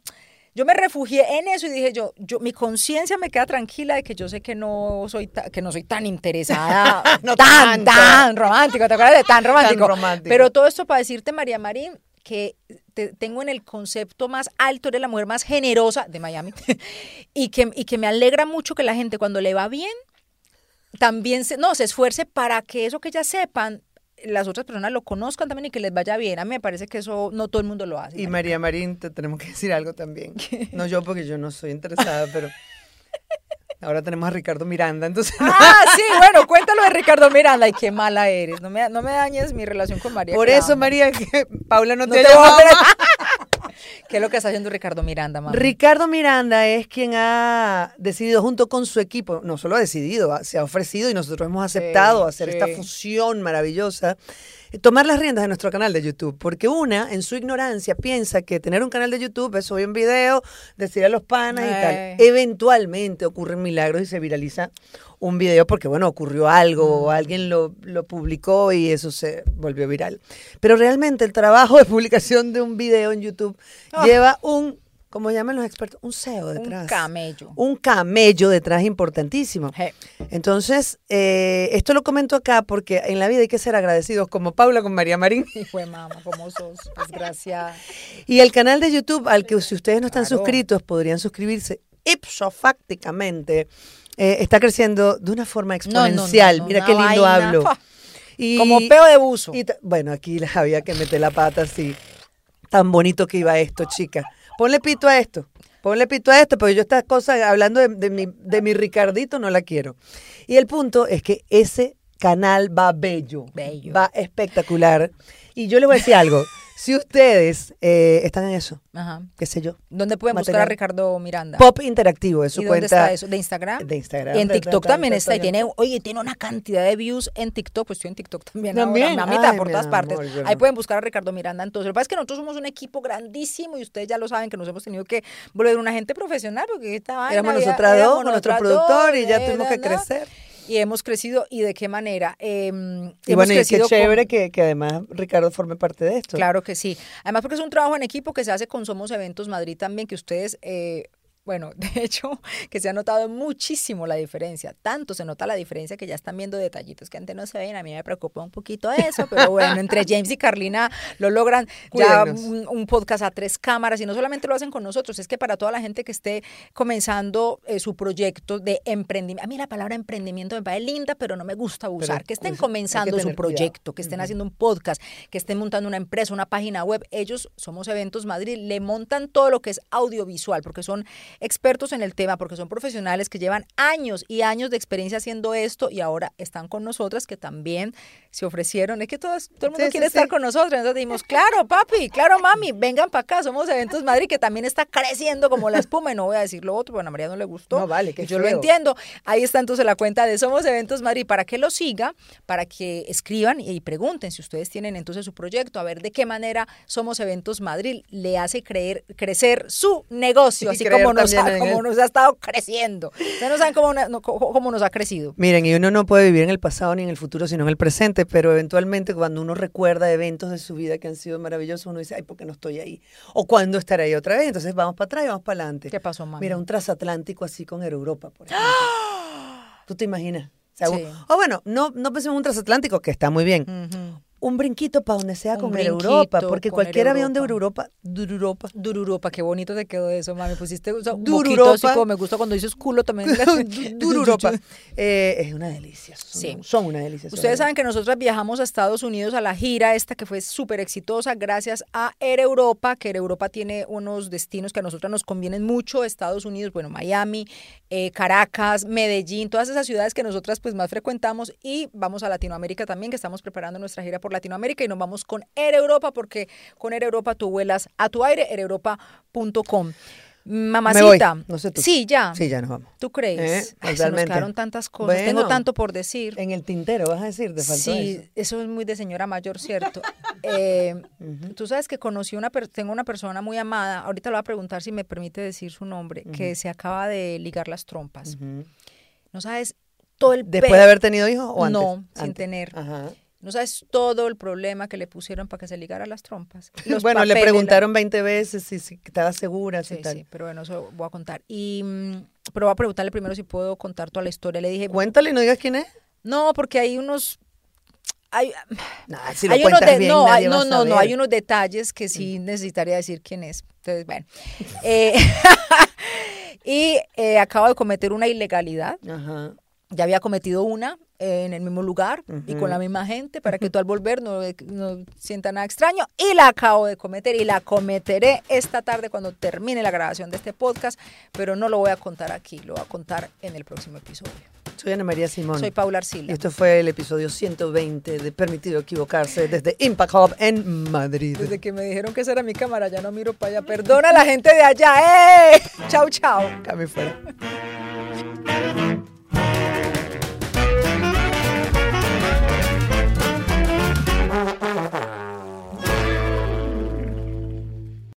yo me refugié en eso y dije yo, yo mi conciencia me queda tranquila de que yo sé que no soy ta- que no soy tan interesada, [laughs] No tan, tanto. tan romántico, ¿te acuerdas de [laughs] tan romántico? romántico. Pero todo esto para decirte, María Marín, que te- tengo en el concepto más alto, eres la mujer más generosa de Miami [laughs] y, que, y que me alegra mucho que la gente cuando le va bien, también se, no, se esfuerce para que eso que ya sepan, las otras personas lo conozcan también y que les vaya bien. A mí me parece que eso no todo el mundo lo hace. Y María Marín, te tenemos que decir algo también. No yo, porque yo no soy interesada, pero ahora tenemos a Ricardo Miranda, entonces... Ah, sí, bueno, cuéntalo de Ricardo Miranda. Ay, qué mala eres. No me, no me dañes mi relación con María. Por eso. María, que Paula no, No te, voy a ¿Qué es lo que está haciendo Ricardo Miranda, mamá? Ricardo Miranda es quien ha decidido junto con su equipo, no solo ha decidido, se ha ofrecido y nosotros hemos aceptado hacer esta fusión maravillosa, tomar las riendas de nuestro canal de YouTube, porque una, en su ignorancia, piensa que tener un canal de YouTube es subir un video, decir a los panas y tal. Eventualmente ocurren milagros y se viraliza un video porque, bueno, ocurrió algo, o alguien lo, lo publicó y eso se volvió viral. Pero realmente el trabajo de publicación de un video en YouTube Ah. lleva un, como llaman los expertos, un SEO detrás. Un camello. Un camello detrás importantísimo. Entonces, eh, esto lo comento acá porque en la vida hay que ser agradecidos, como Paula con María Marín. [laughs] Hijo de mamá, ¿cómo sos? Desgraciada. Y el canal de YouTube al que si ustedes no están Claro. suscritos podrían suscribirse ipso fácticamente. eh, está creciendo de una forma No, no, no, exponencial. no, Mira qué lindo vaina, hablo. [laughs] Y- Como peo de buzo. y bueno, aquí había que meter la pata así. Tan bonito que iba esto, chica. Ponle pito a esto. Ponle pito a esto, porque yo estas cosas, hablando de, de mi, de mi Ricardito, no la quiero. Y el punto es que ese canal va bello. Bello. Va espectacular. Y yo les voy a decir algo. Si ustedes eh, están en eso, Ajá. qué sé yo. ¿Dónde pueden buscar a. Ricardo Miranda? Pop Interactivo, es su ¿Y dónde cuenta. está eso? ¿De Instagram? De Instagram. Y en TikTok de- de- también está. Y tiene, oye, tiene una cantidad de views en TikTok. Pues estoy en TikTok también. También. Ahora, mamita, Ay, por todas partes. Ahí pueden buscar a Ricardo Miranda. Entonces, lo que pasa es que nosotros somos un equipo grandísimo y ustedes ya lo saben que nos hemos tenido que volver una gente profesional porque esta vaina Éramos nosotras dos, con nuestro productor y ya tuvimos que crecer. Y hemos crecido. ¿Y de qué manera? Eh, Y bueno, y qué con- chévere que, que además Ricardo forme parte de esto. Claro que sí. Además porque es un trabajo en equipo que se hace con Somos Eventos Madrid también, que ustedes eh, bueno, [laughs] de hecho, que se ha notado muchísimo la diferencia. Tanto se nota la diferencia que ya están viendo detallitos que antes no se ven. A mí me preocupa un poquito eso, pero bueno, entre James y Carlina lo logran ya un, un, podcast a tres cámaras y no solamente lo hacen con nosotros, es que para toda la gente que esté comenzando eh, su proyecto de emprendimiento, a mí la palabra emprendimiento me parece linda, pero no me gusta usar, que estén comenzando su proyecto, que estén haciendo un podcast, que estén montando una empresa, una página web, ellos, Somos Eventos Madrid, le montan todo lo que es audiovisual, porque son expertos en el tema, porque son profesionales que llevan años y años de experiencia haciendo esto y ahora están con nosotras que también se ofrecieron. Es que todo el mundo quiere estar con nosotros. Entonces dijimos, claro, papi, claro, mami, vengan para acá, somos Eventos Madrid, que también está creciendo como la espuma. Y no voy a decir lo otro, bueno, a María no le gustó. No, vale, que yo lo entiendo. Ahí está entonces la cuenta de Somos Eventos Madrid, para que lo siga, para que escriban y pregunten si ustedes tienen entonces su proyecto, a ver de qué manera Somos Eventos Madrid le hace creer, crecer su negocio, así como nos, ha, como nos ha estado creciendo. Ustedes no saben cómo, cómo nos ha crecido. Miren, y uno no puede vivir en el pasado ni en el futuro, sino en el presente, pero eventualmente cuando uno recuerda eventos de su vida que han sido maravillosos, uno dice, ay, ¿por qué no estoy ahí? O cuándo estaré ahí otra vez. Entonces vamos para atrás y vamos para adelante. ¿Qué pasó, mamá? Mira, un transatlántico así con Europa, por ejemplo. ¿Tú te imaginas? O, bueno, no, no pensemos en un transatlántico, que está muy bien un brinquito para donde sea con Europa, porque cualquier avión de Europa, Dururopa. Dururopa, qué bonito te quedó eso, mami. Pusiste un Dururopa. como me gusta cuando dices culo también. [laughs] [laughs] Dururopa. eh, es una delicia. Son, sí. son una delicia. Ustedes saben que nosotros viajamos a Estados Unidos a la gira esta que fue súper exitosa gracias a Air Europa, que Air Europa tiene unos destinos que a nosotros nos convienen mucho, Estados Unidos, bueno, Miami, eh, Caracas, Medellín, todas esas ciudades que nosotras pues más frecuentamos y vamos a Latinoamérica también, que estamos preparando nuestra gira por Latinoamérica y nos vamos con Air Europa porque con Air Europa tú vuelas a tu aire, aereuropa.com. Mamacita. No sé tú. Sí, ya. Sí, ya nos vamos. ¿Tú crees? ¿Eh? se nos quedaron tantas cosas. Tengo tanto por decir. En el tintero, vas a decir, te faltó Sí, eso. es muy de señora mayor, ¿cierto? [laughs] eh, Tú sabes que conocí una, tengo una persona muy amada, ahorita le voy a preguntar si me permite decir su nombre, que se acaba de ligar las trompas. No sabes todo el... ¿Después de haber tenido hijos o antes? No, sin tener. Ajá. No sabes todo el problema que le pusieron para que se ligara las trompas. [laughs] bueno, le preguntaron 20 veces si, estaba segura. Sí, sí, pero bueno, eso voy a contar. Y, mm, pero voy a preguntarle primero si puedo contar toda la historia. Le dije... Cuéntale, no digas quién es. No, porque hay unos... Hay, [sighs] si hay unos bien, no, hay, no, no, no, hay unos detalles que sí necesitaría decir quién es. Entonces, bueno. [laughs] eh, [laughs] y eh, acabo de cometer una ilegalidad. Ajá. Ya había cometido una, en el mismo lugar y con la misma gente para que tú al volver no, no sienta nada extraño y la acabo de cometer y la cometeré esta tarde cuando termine la grabación de este podcast, pero no lo voy a contar aquí, lo voy a contar en el próximo episodio. Soy Ana María Simón. Soy Paula Arcila. Y esto fue el episodio 120 de Permitido Equivocarse desde Impact Hub en Madrid. Desde que me dijeron que esa era mi cámara, ya no miro para allá. Perdona a la gente de allá. ¡Eh! Chau, chau. Cami fuera.